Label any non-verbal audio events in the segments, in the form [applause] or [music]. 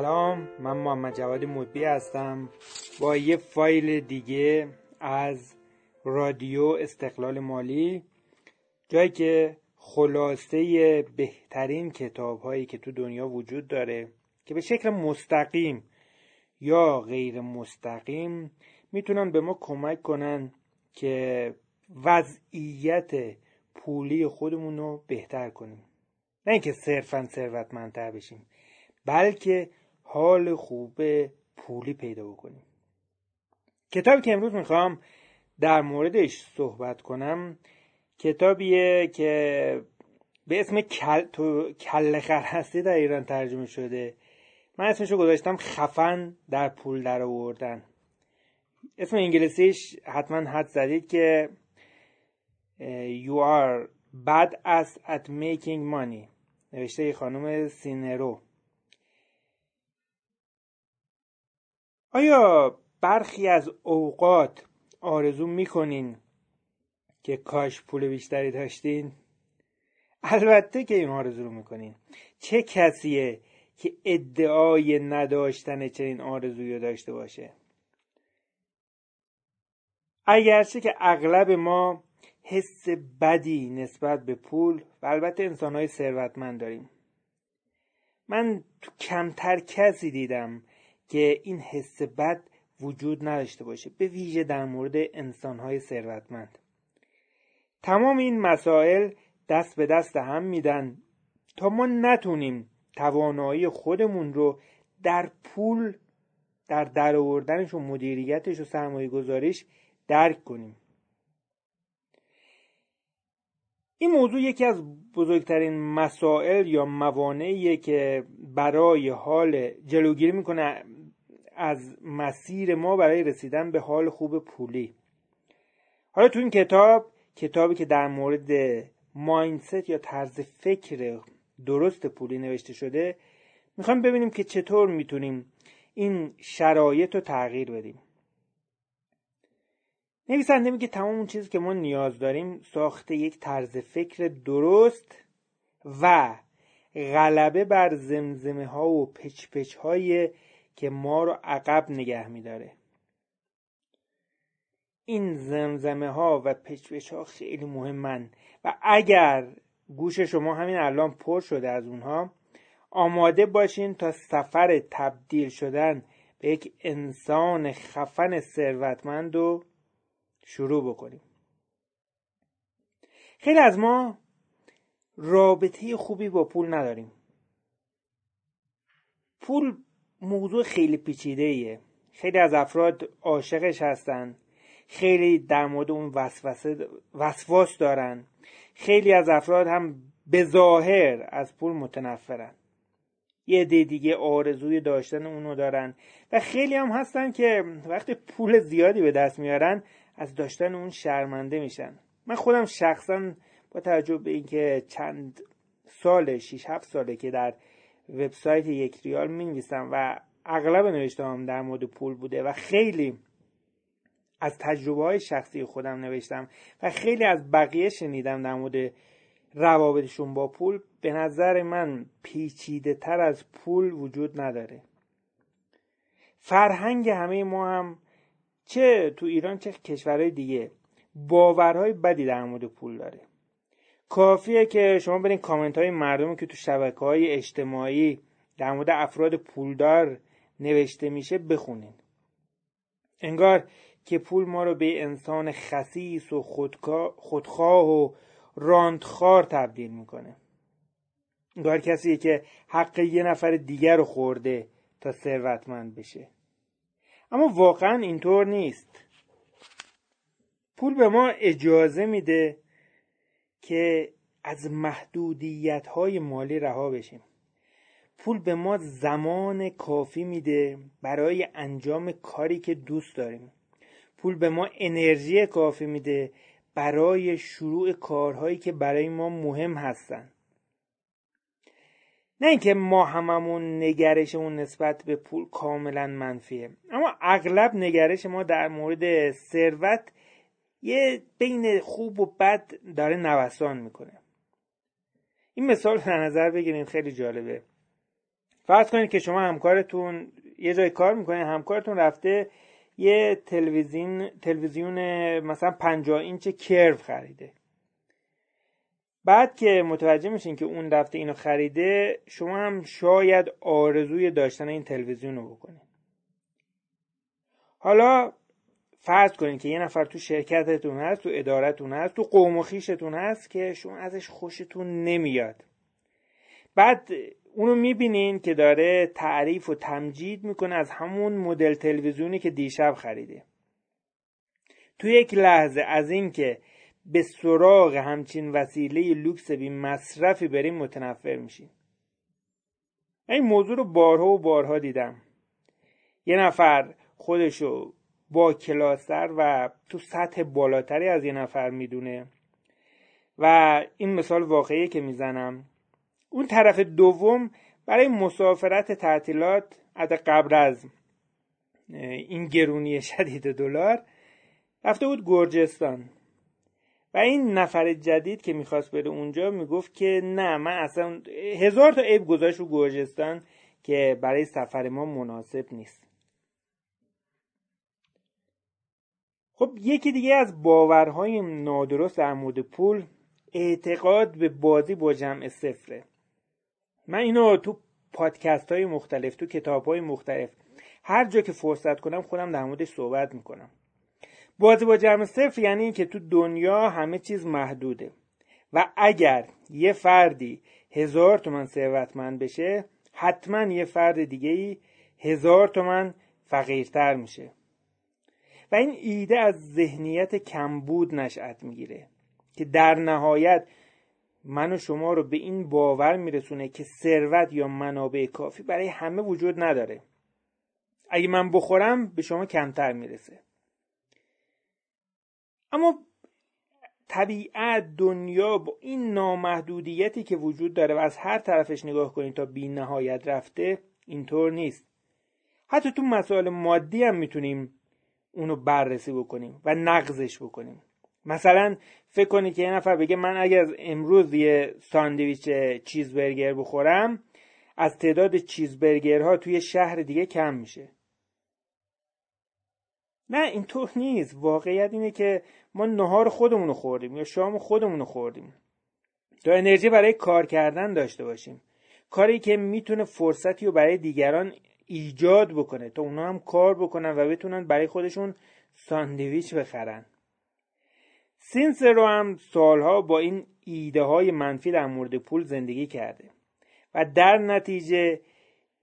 سلام من محمد جواد مدبی هستم. با یه فایل دیگه از رادیو استقلال مالی. جایی که خلاصه بهترین کتاب هایی که تو دنیا وجود داره که به شکل مستقیم یا غیر مستقیم می‌تونن به ما کمک کنن که وضعیت پولی خودمون رو بهتر کنیم. نه اینکه صرفا ثروتمندتر بشیم بلکه حال خوب پولی پیدا بکنیم. کتابی که امروز می‌خوام در موردش صحبت کنم کتابیه که به اسم کل... تو کل خرستی در ایران ترجمه شده. من اسمشو گذاشتم خفن در پول در آوردن. اسم انگلیسیش حتما حد زدید که You are bad at making money. نوشته خانم سینرو. آیا برخی از اوقات آرزو می‌کنین که کاش پول بیشتری داشتین؟ البته که این آرزو رو می‌کنین. چه کسیه که ادعای نداشتن چنین آرزویی داشته باشه؟ اگرچه که اغلب ما حس بدی نسبت به پول و البته انسانهای ثروتمند داریم. من تو کمتر کسی دیدم که این حس بد وجود نداشته باشه به ویژه در مورد انسانهای ثروتمند. تمام این مسائل دست به دست هم میدن تا ما نتونیم توانایی خودمون رو در پول در درآوردنش و مدیریتش و سرمایه گذاریش درک کنیم. این موضوع یکی از بزرگترین مسائل یا موانعیه که برای حال جلوگیری می‌کنه از مسیر ما برای رسیدن به حال خوب پولی. حالا تو این کتاب کتابی که در مورد ماینست یا طرز فکر درست پولی نوشته شده می‌خوایم ببینیم که چطور می‌تونیم این شرایط رو تغییر بدیم. نویسنده میگه تمام اون چیزی که ما نیاز داریم ساخته یک طرز فکر درست و غلبه بر زمزمه ها و پچ های که ما رو عقب نگه میداره. این زمزمه ها و پچ پچ ها خیلی مهمن و اگر گوش شما همین الان پر شده از اونها آماده باشین تا سفر تبدیل شدن به یک انسان خفن ثروتمند و شروع بکنیم. خیلی از ما رابطه خوبی با پول نداریم. پول موضوع خیلی پیچیده ایه خیلی از افراد عاشقش هستن. خیلی در مورد اون وسوسه وسواس دارن. خیلی از افراد هم به ظاهر از پول متنفرن. یه عده دیگه آرزوی داشتن اونو دارن و خیلی هم هستن که وقتی پول زیادی به دست میارن از داشتن اون شرمنده میشن. من خودم شخصا با توجه به اینکه چند سال 6 7 ساله که در وبسایت یک ریال می نویسم و اغلب نوشتم در مورد پول بوده و خیلی از تجربه های شخصی خودم نوشتم و خیلی از بقیه شنیدم در مورد روابطشون با پول. به نظر من پیچیده تر از پول وجود نداره. فرهنگ همه ما هم چه تو ایران چه کشورهای دیگه باورهای بدی در مورد پول داره. کافیه که شما برین کامنت های مردم که تو شبکه های اجتماعی در مورد افراد پولدار نوشته میشه بخونین. انگار که پول ما رو به انسان خسیس و خودخواه و راندخار تبدیل می‌کنه. انگار کسی که حق یه نفر دیگر رو خورده تا ثروتمند بشه. اما واقعا اینطور نیست. پول به ما اجازه میده که از محدودیت های مالی رها بشیم. پول به ما زمان کافی میده برای انجام کاری که دوست داریم. پول به ما انرژی کافی میده برای شروع کارهایی که برای ما مهم هستند نه اینکه ما هممون نگرشمون نسبت به پول کاملا منفیه اما اغلب نگرش ما در مورد ثروت یه بین خوب و بد داره نوسان می‌کنه. این مثال در نظر بگیریم خیلی جالبه. فرض کنید که شما همکارتون یه جای کار می‌کنه همکارتون رفته یه تلویزیون تلویزیون مثلا 50 اینچ کرو خریده. بعد که متوجه میشین که اون رفته اینو خریده شما هم شاید آرزوی داشتن این تلویزیون رو بکنید حالا فرض کنید که یه نفر تو شرکتتون هست تو ادارتون هست تو قوم و خیشتون هست که شما ازش خوشتون نمیاد. بعد اونو می‌بینین که داره تعریف و تمجید می‌کنه از همون مدل تلویزیونی که دیشب خریده. تو یک لحظه از اینکه به سراغ همچین وسیله لوکس بی مصرفی بریم متنفر میشیم این موضوع رو بارها و بارها دیدم. یه نفر خودشو با کلاستر و تو سطح بالاتری از یه نفر می‌دونه. و این مثال واقعی که می‌زنم. اون طرف دوم برای مسافرت تعطیلات از قبل از این گرونی شدید دلار رفته بود گرجستان. و این نفر جدید که می‌خواست بره اونجا می‌گفت که نه من اصلا هزار تا عیب گذاشت رو گرجستان که برای سفر ما مناسب نیست. خب یکی دیگه از باورهای نادرست در مورد پول اعتقاد به بازی با جمع صفره. من اینو تو پادکست های مختلف تو کتاب های مختلف هر جا که فرصت کنم خودم در موردش صحبت می‌کنم. بازی با جمع صفر یعنی که تو دنیا همه چیز محدوده و اگر یه فردی هزار تومن ثروتمند بشه حتما یه فرد دیگه ای هزار تومن فقیرتر میشه. و این ایده از ذهنیت کمبود نشأت می‌گیره که در نهایت من و شما رو به این باور میرسونه که ثروت یا منابع کافی برای همه وجود نداره. اگه من بخورم به شما کمتر می‌رسه. اما طبیعت دنیا با این نامحدودیتی که وجود داره و از هر طرفش نگاه کنید تا بی نهایت رفته اینطور نیست. حتی تو مسائل مادی هم می‌تونیم اونو بررسی بکنیم و نقضش بکنیم. مثلا فکر کنید که یه نفر بگه من اگر از امروز یه ساندویچ چیزبرگر بخورم از تعداد چیزبرگرها توی شهر دیگه کم میشه. نه اینطور نیست. واقعیت اینه که ما نهار خودمون رو خوردیم یا شام خودمون رو خوردیم. تا انرژی برای کار کردن داشته باشیم. کاری که می‌تونه فرصتی رو برای دیگران ایجاد بکنه تا اونا هم کار بکنن و بتونن برای خودشون ساندویچ بخرن. رو هم سالها با این ایده های منفی در مورد پول زندگی کرده و در نتیجه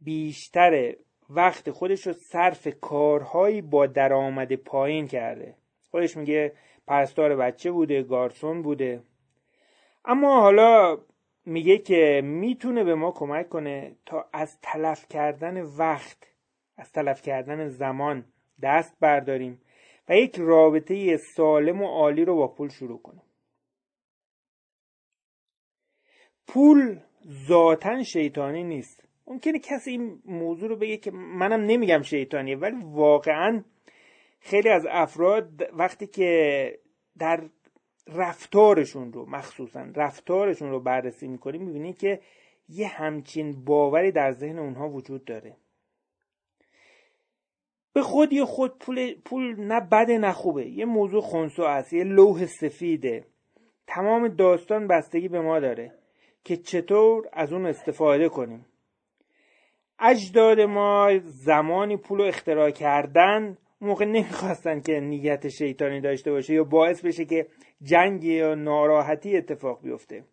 بیشتر وقت خودش رو صرف کارهایی با درآمد پایین کرده. خودش میگه پرستار بچه بوده گارسون بوده. اما حالا میگه که می‌تونه به ما کمک کنه تا از تلف کردن وقت از تلف کردن زمان دست برداریم و یک رابطه سالم و عالی رو با پول شروع کنیم. پول ذاتا شیطانی نیست. ممکنه کسی این موضوع رو بگه که منم نمیگم شیطانیه ولی واقعا خیلی از افراد وقتی که در رفتارشون رو مخصوصا رفتارشون رو بررسی می‌کنیم می‌بینید که یه همچین باوری در ذهن اونها وجود داره. به خودی خود پول, پول نه بده نه خوبه. یه موضوع خونسو است یه لوح سفیده. تمام داستان بستگی به ما داره که چطور از اون استفاده کنیم. اجداد ما زمانی پول رو اختراع کردن موقع نمی‌خواستن که نیت شیطانی داشته باشه یا باعث بشه که جنگی یا ناراحتی اتفاق بیفته.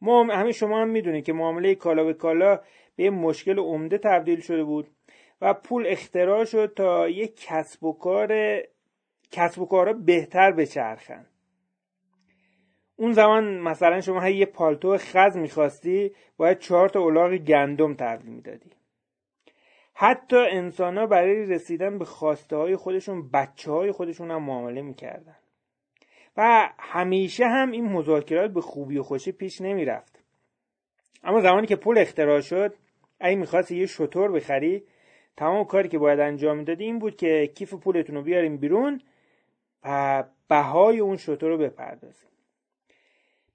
ما همه شما هم می‌دونید که معامله کالا به کالا به یه مشکل عمده تبدیل شده بود و پول اختراع شد تا یک کسب و کار کسب و کارا بهتر بچرخن. اون زمان مثلا شما یه پالتو خز می‌خواستی باید چهار تا الاغ گندم تحویل می‌دادی. حتی انسان ها برای رسیدن به خواسته های خودشون بچه های خودشون هم معامله می‌کردن. و همیشه هم این مذاکرات به خوبی و خوشی پیش نمی‌رفت. اما زمانی که پول اختراع شد اگه می‌خواستی یه شطور بخری تمام کاری که باید انجام می‌دادی این بود که کیف پولتون رو بیاریم بیرون و بهای اون شطور رو بپردازیم.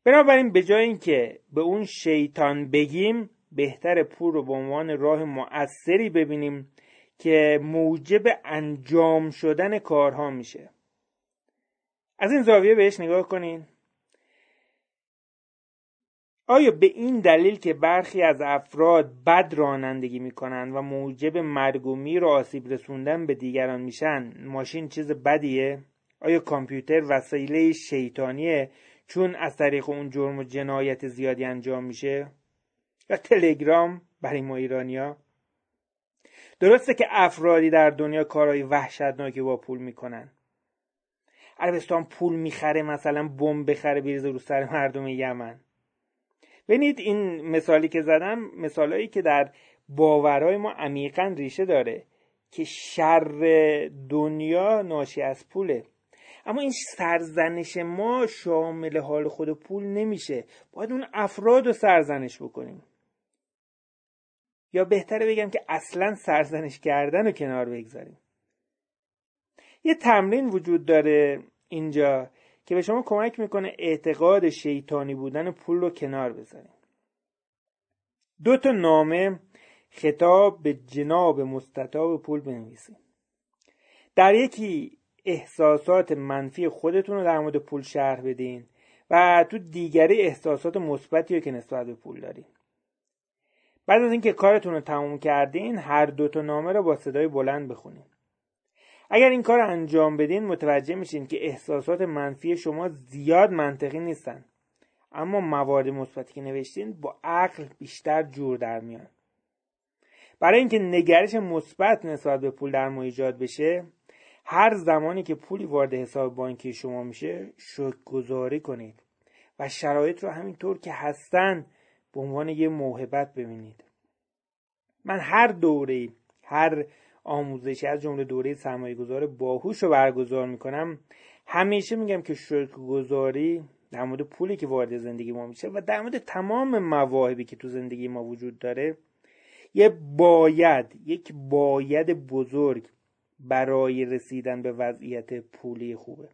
بنابراین به جای اینکه به اون شیطان بگیم بهتر پول رو به عنوان راه مؤثری ببینیم که موجب انجام شدن کارها میشه از این زاویه بهش نگاه کنین آیا به این دلیل که برخی از افراد بد رانندگی می‌کنن و موجب مرگ و میر و آسیب رسوندن به دیگران میشن ماشین چیز بدیه؟ آیا کامپیوتر وسیله شیطانیه چون از طریق اون جرم و جنایت زیادی انجام میشه؟ و تلگرام برای ما ایرانیا؟ درسته که افرادی در دنیا کارهای وحشتناکی با پول می‌کنن. عربستان پول می‌خره مثلا بمب بخره بریزه رو سر مردم یمن. ببینید این مثالی که زدم مثالهایی که در باورهای ما عمیقا ریشه داره که شر دنیا ناشی از پوله. اما این سرزنش ما شامل حال خود پول نمیشه. باید اون افراد رو سرزنش بکنیم. یا بهتره بگم که اصلا سرزنش کردن رو کنار بگذاریم. یه تمرین وجود داره اینجا که به شما کمک می‌کنه اعتقاد شیطانی بودن پول رو کنار بذاریم. دو تا نامه خطاب به جناب مستطاب پول بنویسیم در یکی احساسات منفی خودتون رو در مورد پول شرح بدین و تو دیگری احساسات مثبتی رو که نسبت به پول دارین. بعد از اینکه کارتون رو تموم کردین هر دو تا نامه رو با صدای بلند بخونین. اگر این کار انجام بدین متوجه میشین که احساسات منفی شما زیاد منطقی نیستن. اما موارد مثبتی که نوشتین با عقل بیشتر جور در میان. برای اینکه نگرش مثبت نسبت به پول در ما ایجاد بشه هر زمانی که پولی وارد حساب بانکی شما میشه گذاری کنید. و شرایط رو همینطور که هستن به عنوان یه موهبت ببینید. من هر دوره هر آموزشی از جمله دوره سرمایه گذار باهوش رو برگزار می‌کنم همیشه میگم که گذاری در مورد پولی که وارد زندگی ما میشه و در مورد تمام مواهبی که تو زندگی ما وجود داره یه باید یک باید بزرگ برای رسیدن به وضعیت پولی خوبه.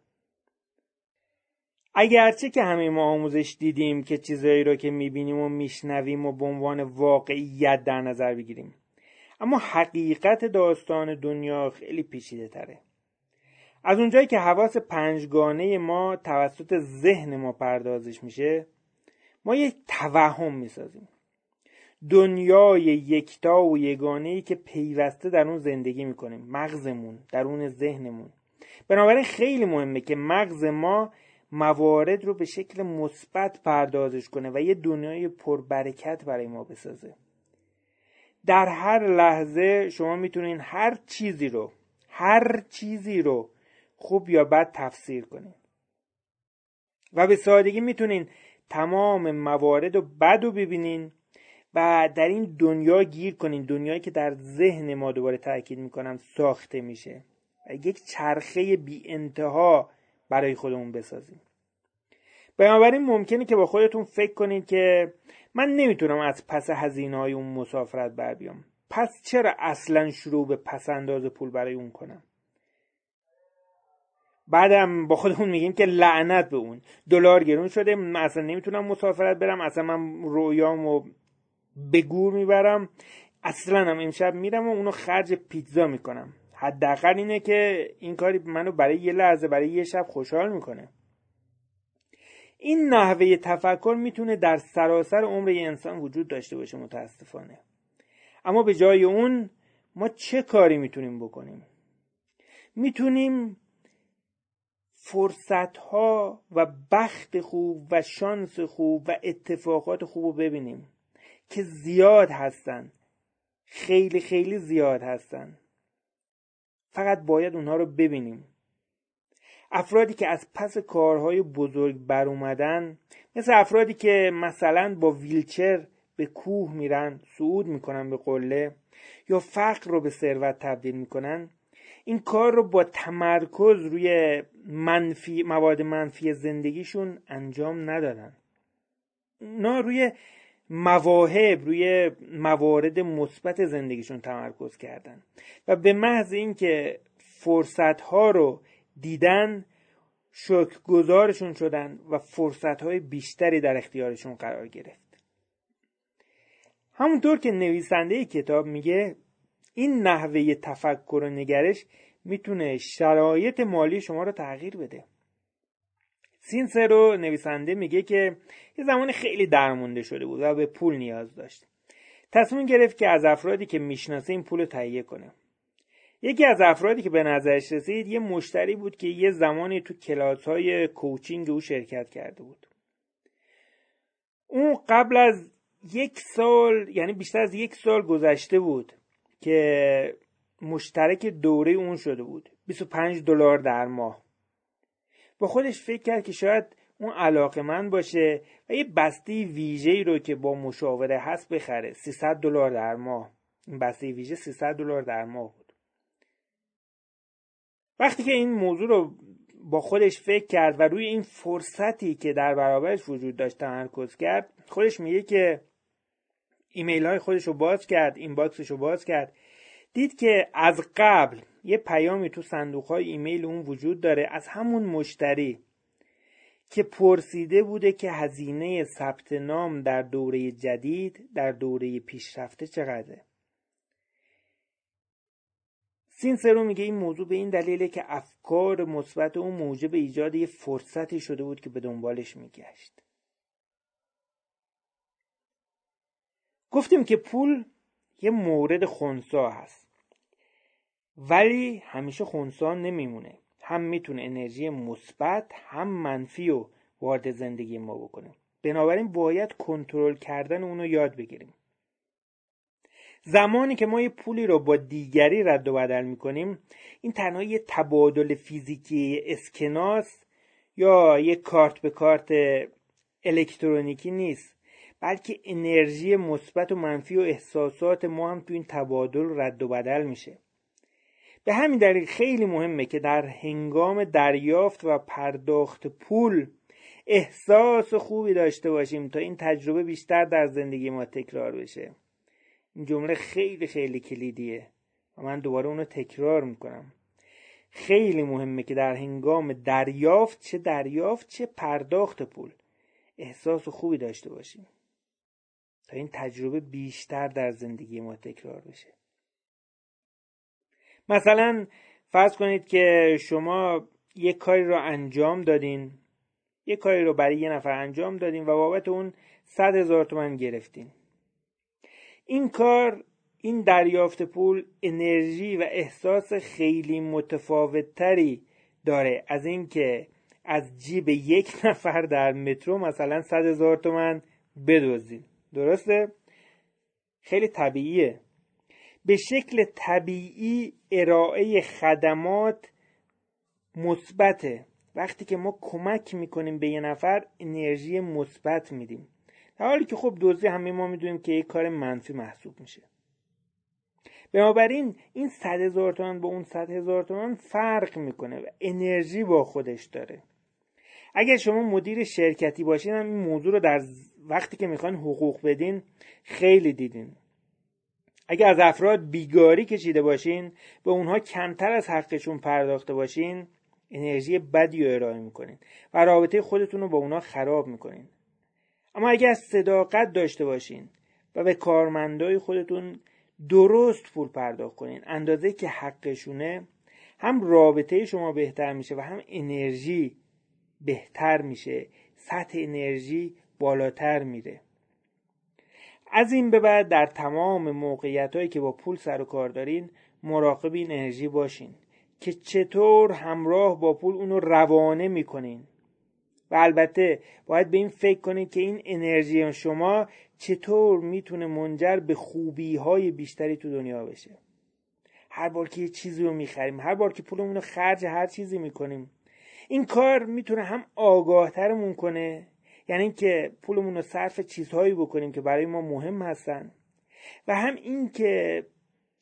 اگرچه که همه ما آموزش دیدیم که چیزایی رو که می‌بینیم و میشنویم و به عنوان واقعیت در نظر بگیریم. اما حقیقت داستان دنیا خیلی پیچیده تره. از اونجایی که حواس پنجگانه ما توسط ذهن ما پردازش میشه ما یک توهم می‌سازیم. دنیای یکتا و یگانه ای که پیوسته در اون زندگی می‌کنیم. مغزمون درون ذهنمون. بنابراین خیلی مهمه که مغز ما موارد رو به شکل مثبت پردازش کنه و یه دنیای پربرکت برای ما بسازه. در هر لحظه شما می‌تونین هر چیزی رو هر چیزی رو خوب یا بد تفسیر کنین. و به سادگی می‌تونین تمام موارد و بد رو ببینین و در این دنیا گیر کنین. دنیایی که در ذهن ما دوباره تاکید می‌کنم ساخته میشه. یک چرخه بی انتها برای خودمون بسازیم. بنابراین ممکنه که با خودتون فکر کنید که من نمی‌تونم از پس هزینه های اون مسافرت بر بیام. پس چرا اصلا شروع به پس انداز پول برای اون کنم؟ بعدم با خودمون میگیم که لعنت به اون. دلار گرون شده من اصلا نمی‌تونم مسافرت برم اصلا من رویامو به گور می‌برم. اصلا هم امشب میرم و اونو خرج پیتزا می‌کنم. حداقل اینه که این کاری منو برای یه لحظه برای یه شب خوشحال می‌کنه. این نحوه تفکر می‌تونه در سراسر عمر یه انسان وجود داشته باشه متاسفانه. اما به جای اون ما چه کاری می‌تونیم بکنیم؟ می‌تونیم فرصت ها و بخت خوب و شانس خوب و اتفاقات خوب رو ببینیم که زیاد هستن. خیلی خیلی زیاد هستن. فقط باید اونها رو ببینیم. افرادی که از پس کارهای بزرگ بر اومدن مثل افرادی که مثلا با ویلچر به کوه میرن صعود می‌کنن به قله یا فقر رو به ثروت تبدیل می‌کنن این کار رو با تمرکز روی منفی مواد منفی زندگیشون انجام ندادن. اونا روی مواهب روی موارد مثبت زندگیشون تمرکز کردن. و به محض اینکه فرصت ها رو دیدن شکر گذارشون شدن و فرصت های بیشتری در اختیارشون قرار گرفت. همونطور که نویسنده کتاب میگه این نحوه تفکر و نگرش می‌تونه شرایط مالی شما رو تغییر بده. سینسرو نویسنده میگه که یه زمان خیلی درمونده شده بود و به پول نیاز داشت. تصمیم گرفت که از افرادی که می‌شناسه این پول رو تهیه کنه. یکی از افرادی که به نظرش رسید یه مشتری بود که یه زمانی تو کلاس های کوچینگ او شرکت کرده بود. اون قبل از یک سال یعنی بیشتر از یک سال گذشته بود که مشترک دوره اون شده بود. 25 دلار در ماه. با خودش فکر کرد که شاید اون علاقه من باشه و یه بسته ویژه رو که با مشاوره هست بخره. 300 دلار در ماه. این بسته ویژه 300 دلار در ماه بود. وقتی که این موضوع رو با خودش فکر کرد و روی این فرصتی که در برابرش وجود داشت تمرکز کرد خودش میگه که ایمیل های خودش رو باز کرد inbox ش رو باز کرد. دید که از قبل یه پیامی تو صندوق های ایمیل اون وجود داره از همون مشتری که پرسیده بوده که هزینه ثبت نام در دوره جدید در دوره پیشرفته چقدره. سینسرو میگه این موضوع به این دلیله که افکار مثبت اون موجب ایجاد یه فرصتی شده بود که به دنبالش میگشت. گفتیم که پول یه مورد خونسا هست. ولی همیشه خونسا نمیمونه. هم می‌تونه انرژی مثبت هم منفی و وارد زندگی ما بکنه. بنابراین باید کنترل کردن اونو یاد بگیریم. زمانی که ما یه پولی رو با دیگری رد و بدل می‌کنیم این تنها یه تبادل فیزیکی اسکناس یا یه کارت به کارت الکترونیکی نیست. بلکه انرژی مثبت و منفی و احساسات ما هم تو این تبادل رد و بدل میشه. به همین دلیل خیلی مهمه که در هنگام دریافت و پرداخت پول احساس خوبی داشته باشیم تا این تجربه بیشتر در زندگی ما تکرار بشه. این جمله خیلی خیلی کلیدیه و من دوباره اونو تکرار می‌کنم. خیلی مهمه که در هنگام دریافت چه دریافت چه پرداخت پول احساس خوبی داشته باشیم. تا این تجربه بیشتر در زندگی ما تکرار بشه. مثلا فرض کنید که شما یک کاری رو انجام دادین یک کاری رو برای یه نفر انجام دادین و بابت اون صد هزار تومن گرفتین. این کار این دریافت پول انرژی و احساس خیلی متفاوتتری داره از اینکه از جیب یک [laughs] نفر در مترو مثلا صد هزار تومن بدوزید درسته؟ خیلی طبیعیه. به شکل طبیعی ارائه خدمات مثبته. وقتی که ما کمک می‌کنیم به یه نفر انرژی مثبت میدیم. در حالی که خب دزدی همه ما می‌دونیم که یک کار منفی محسوب میشه. بنابراین این صد هزار تومن با اون صد هزار تومن فرق می‌کنه و انرژی با خودش داره. اگر شما مدیر شرکتی باشین هم این موضوع رو در وقتی که می‌خواین حقوق بدین خیلی دیدین. اگر از افراد بیگاری کشیده باشین به اونها کمتر از حقشون پرداخته باشین انرژی بدی رو ارائه می‌کنین و رابطه خودتون رو با اونها خراب می‌کنین. اما اگر صداقت داشته باشین و به کارمندای خودتون درست پول پرداخت کنین اندازه که حقشونه هم رابطه شما بهتر میشه و هم انرژی بهتر میشه. سطح انرژی بالاتر میره. از این به بعد در تمام موقعیت هایی که با پول سر و کار دارین مراقب این انرژی باشین که چطور همراه با پول اونو روانه می‌کنین. و البته باید به این فکر کنید که این انرژی شما چطور می‌تونه منجر به خوبی های بیشتری تو دنیا بشه. هر بار که یه چیزی رو می‌خریم هر بار که پولمون رو خرج هر چیزی می‌کنیم این کار می‌تونه هم آگاهترمون کنه یعنی اینکه پولمون رو صرف چیزهایی بکنیم که برای ما مهم هستن. و هم اینکه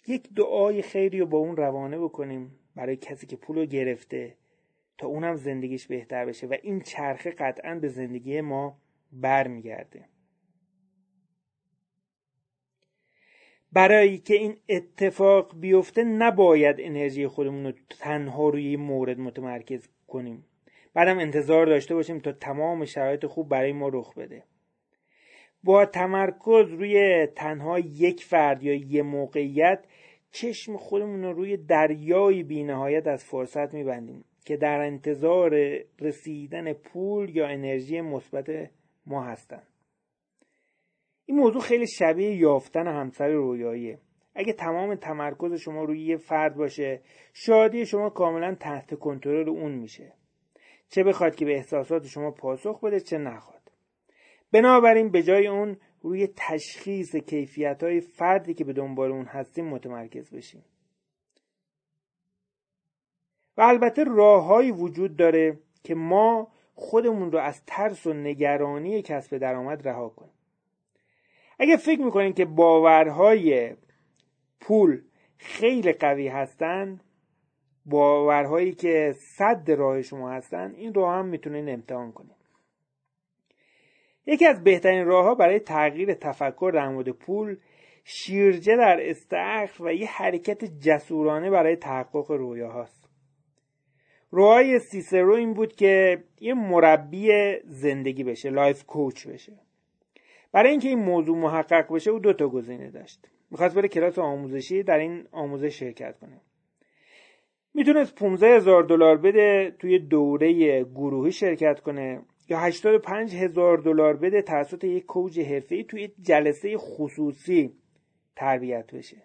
یک دعای خیری رو با اون روانه بکنیم برای کسی که پول رو گرفته تا اونم زندگیش بهتر بشه. و این چرخه قطعا به زندگی ما برمیگرده. برای که این اتفاق بیفته نباید انرژی خودمون رو تنها روی مورد متمرکز کنیم. بعدم انتظار داشته باشیم تا تمام شرایط خوب برای ما رخ بده. با تمرکز روی تنها یک فرد یا یه موقعیت چشم خودمون رو روی دریای بینهایت از فرصت میبندیم که در انتظار رسیدن پول یا انرژی مثبت ما هستند این موضوع خیلی شبیه یافتن همسر رویاییه. اگه تمام تمرکز شما روی یه فرد باشه شادی شما کاملا تحت کنترل اون میشه. چه بخواد که به احساسات شما پاسخ بده چه نخواد بنابراین به جای اون روی تشخیص کیفیت های فردی که به دنبال اون هستیم متمرکز بشیم. و البته راههایی وجود داره که ما خودمون رو از ترس و نگرانی کسب درآمد رها کنیم. اگه فکر می‌کنین که باورهای پول خیلی قوی هستن باورهایی که سد راه شما هستن این راه هم می‌تونین امتحان کنید یکی از بهترین راه ها برای تغییر تفکر در مورد پول شیرجه در استخر و یه حرکت جسورانه برای تحقق رویاهاست. رویای سینسرو این بود که یه مربی زندگی بشه life coach بشه. برای اینکه این موضوع محقق بشه او دو تا گزینه داشت. می‌خواست بره کلاس آموزشی در این آموزش شرکت کنه. می‌تونست 15 هزار دلار بده توی دوره گروهی شرکت کنه یا 85 هزار دلار بده توسط یک کوچ حرفه‌ای توی جلسه خصوصی تربیت بشه.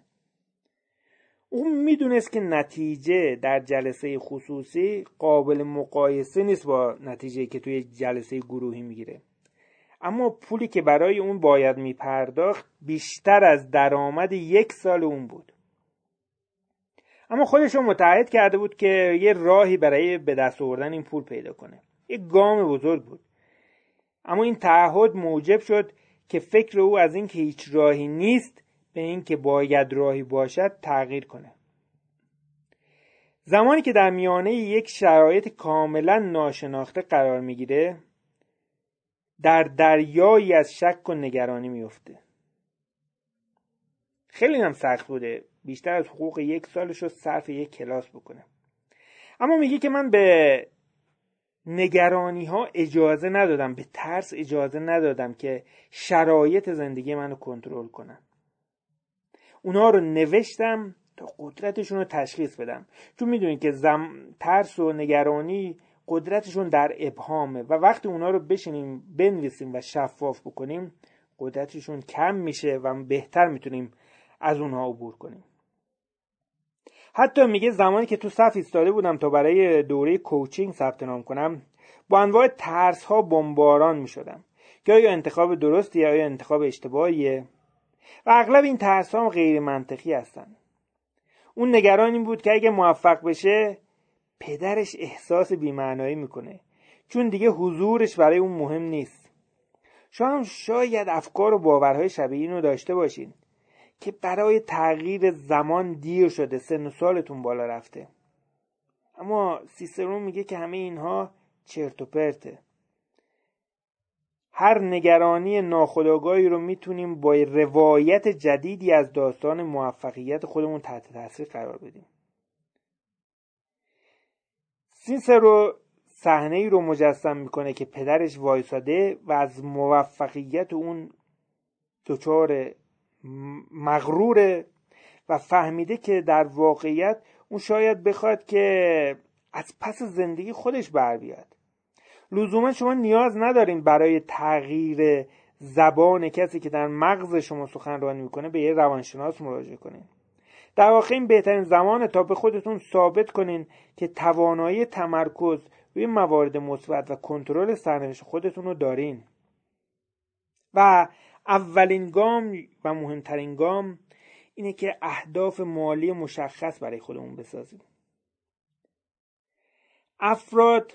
اون می‌دونست که نتیجه در جلسه خصوصی قابل مقایسه نیست با نتیجه که توی جلسه گروهی می‌گیره. اما پولی که برای اون باید میپرداخت بیشتر از درآمد یک سال اون بود. اما خودش رو متعهد کرده بود که یه راهی برای به دست آوردن این پول پیدا کنه. یه گام بزرگ بود. اما این تعهد موجب شد که فکر او از اینکه هیچ راهی نیست به اینکه باید راهی باشد تغییر کنه. زمانی که در میانه یک شرایط کاملا ناشناخته قرار می‌گیره در دریایی از شک و نگرانی میفته خیلی هم سخت بوده. بیشتر از حقوق یک سالش رو صرف یک کلاس بکنه. اما میگه که من به نگرانی ها اجازه ندادم به ترس اجازه ندادم که شرایط زندگی منو کنترل کنن. اونا رو نوشتم تا قدرتشون رو تشخیص بدم. چون می‌دونید که زم... ترس و نگرانی قدرتشون در ابهامه و وقتی اونا رو بشینیم بنویسیم و شفاف بکنیم قدرتشون کم میشه و بهتر می‌تونیم از اونها عبور کنیم. حتی میگه زمانی که تو صف ایستاده بودم تا برای دوره کوچینگ ثبت نام کنم با انواع ترس ها بمباران می‌شدم. که آیا انتخاب درستی یا آیا انتخاب اشتباهیه. و اغلب این ترس ها غیر منطقی هستن. اون نگران این بود که اگه موفق بشه پدرش احساس بیمعنایی می‌کنه. چون دیگه حضورش برای اون مهم نیست. شما هم شاید افکار و باورهای شبیه اینو داشته باشین. که برای تغییر زمان دیر شده سن و سالتون بالا رفته. اما سیسرون میگه که همه اینها چرت و پرته. هر نگرانی ناخودآگاهی رو می‌تونیم با روایت جدیدی از داستان موفقیت خودمون تحت تاثیر قرار بدیم. سیسرو صحنه ای رو مجسم می‌کنه که پدرش وایساده و از موفقیت اون دچار مغروره و فهمیده که در واقعیت اون شاید بخواد که از پس زندگی خودش بر بیاد. لزوما شما نیاز ندارین برای تغییر زبان کسی که در مغز شما سخنرانی می‌کنه به یه روانشناس مراجعه کنین. در واقع این بهترین زمانه تا به خودتون ثابت کنین که توانایی تمرکز روی موارد مثبت و کنترل سرنوشت خودتون رو دارین. و اولین گام و مهمترین گام اینه که اهداف مالی مشخص برای خودمون بسازیم. افراد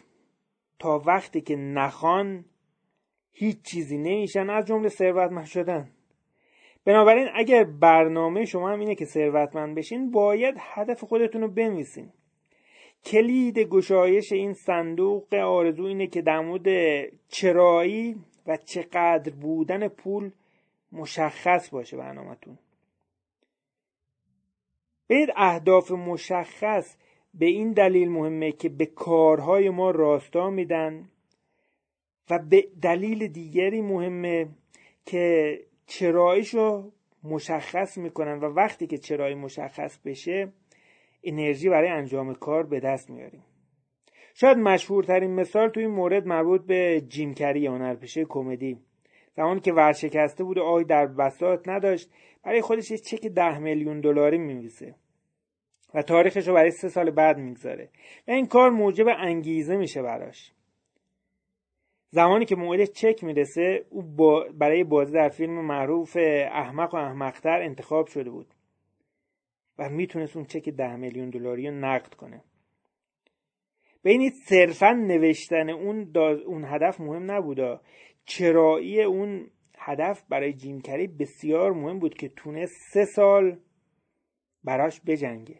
تا وقتی که نخوان هیچ چیزی نمیشن از جمله ثروتمند شدن. بنابراین اگر برنامه شما هم اینه که ثروتمند بشین باید هدف خودتون رو بنویسین. کلید گشایش این صندوق آرزو اینه که در مورد چرایی و چقدر بودن پول مشخص باشه برنامهتون. برید اهداف مشخص به این دلیل مهمه که به کارهای ما راستا میدن و به دلیل دیگری مهمه که چراییشو مشخص می‌کنن و وقتی که چرایی مشخص بشه انرژی برای انجام کار به دست میاریم. شاید مشهورترین مثال توی این مورد مربوط به جیم کری هنرپیشه کمدی. زمانی که ورشکسته بود و آی در بساط نداشت برای خودش یه چک ده میلیون دلاری میمیسه و تاریخش رو برای سه سال بعد می‌گذاره و این کار موجب انگیزه میشه براش. زمانی که موعد چک می‌رسه او برای بازی در فیلم معروف احمق و احمقتر انتخاب شده بود و می‌تونست اون چک ده میلیون دلاری رو نقد کنه. ببینید صرفا نوشتن اون, اون هدف مهم نبودا چرایی اون هدف برای جیم کری بسیار مهم بود که تونست سه سال براش بجنگه.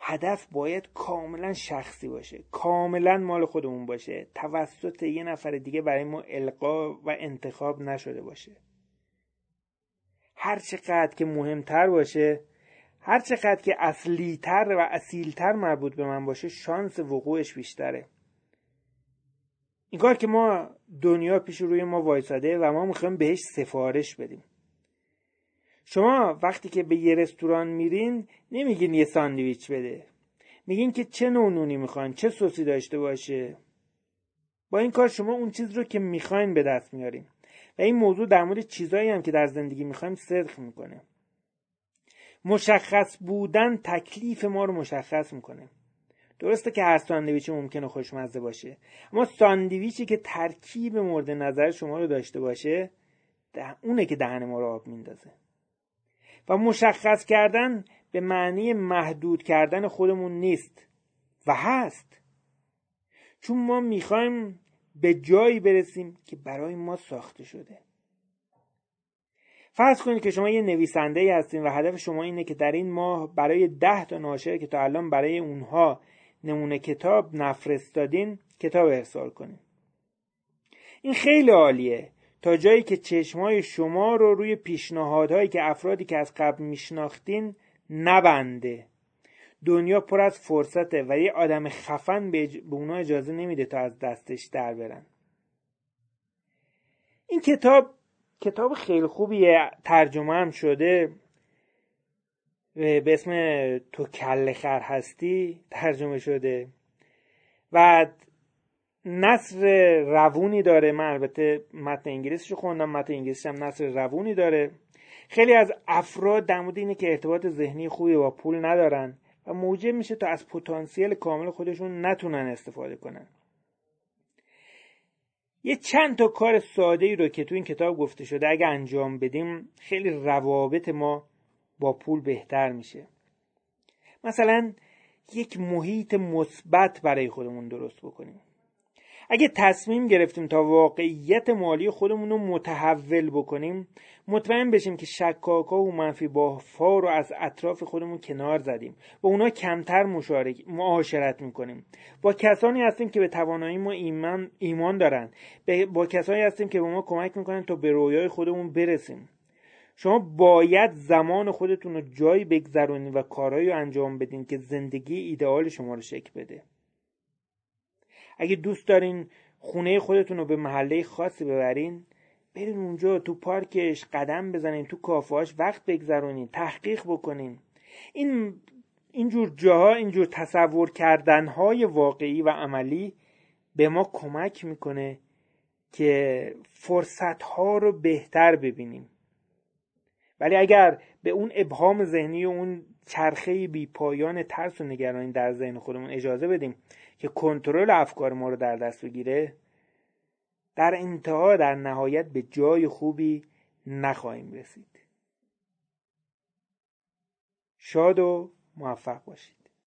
هدف باید کاملا شخصی باشه کاملا مال خودمون باشه توسط یه نفر دیگه برای ما القا و انتخاب نشده باشه. هر چقدر که مهمتر باشه هر چقدر که اصلیتر و اصیلتر مربوط به من باشه شانس وقوعش بیشتره. این که ما دنیا پیش روی ما وایساده و ما می‌خوایم بهش سفارش بدیم. شما وقتی که به یه رستوران میرین نمیگین یه ساندویچ بده. میگین که چه نوع نونی می‌خواین چه سوسی داشته باشه. با این کار شما اون چیز رو که می‌خواین به دست میارین. و این موضوع در مورد چیزایی هم که در زندگی می‌خوایم صدق می‌کنه. مشخص بودن تکلیف ما رو مشخص می‌کنه. درسته که هر ساندویچی ممکنه خوشمزه باشه اما ساندویچی که ترکیب مورد نظر شما رو داشته باشه اونه که دهن ما رو آب میندازه و مشخص کردن به معنی محدود کردن خودمون نیست و هست. چون ما می‌خوایم به جایی برسیم که برای ما ساخته شده. فرض کنید که شما یه نویسنده ای هستین و هدف شما اینه که در این ماه برای ده تا ناشر که تا الان برای اونها نمونه کتاب نفرستادین کتاب ارسال کنین. این خیلی عالیه. تا جایی که چشمای شما رو روی پیشنهادهایی که افرادی که از قبل میشناختین نبنده. دنیا پر از فرصته و یه آدم خفن به, اج... اونا اجازه نمیده تا از دستش در برن. این کتاب کتاب خیلی خوبیه ترجمه هم شده به اسم تو کل خر هستی ترجمه شده. و نصر روونی داره. من البته متن انگلیسیش خوندم متن انگلیسیش هم نصر روونی داره. خیلی از افراد در مورد اینه که ارتباط ذهنی خوبی با پول ندارن و موجب میشه تا از پتانسیل کامل خودشون نتونن استفاده کنن. یه چند تا کار ساده ای رو که تو این کتاب گفته شده اگه انجام بدیم خیلی روابط ما با پول بهتر میشه. مثلا یک محیط مثبت برای خودمون درست بکنیم. اگه تصمیم گرفتیم تا واقعیت مالی خودمون رو متحول بکنیم مطمئن بشیم که شکاکا و منفی فا رو از اطراف خودمون کنار زدیم با اونا کمتر مشارک معاشرت می‌کنیم. با کسانی هستیم که به توانایی ما ایمان, ایمان دارن. با کسانی هستیم که به ما کمک می‌کنن تا به رویای خودمون برسیم. شما باید زمان خودتون رو جایی بگذرونید و کارهایی رو انجام بدین که زندگی ایدئال شما رو شکل بده. اگه دوست دارین خونه خودتون رو به محله خاصی ببرین برین اونجا تو پارکش قدم بزنین تو کافاش وقت بگذرونین تحقیق بکنین. این اینجور جاها اینجور تصور کردنهای واقعی و عملی به ما کمک می‌کنه که فرصتها رو بهتر ببینیم. ولی اگر به اون ابهام ذهنی و اون چرخه بی پایان ترس و نگرانی در ذهن خودمون اجازه بدیم که کنترل افکار ما رو در دست بگیره در انتها در نهایت به جای خوبی نخواهیم رسید. شاد و موفق باشید.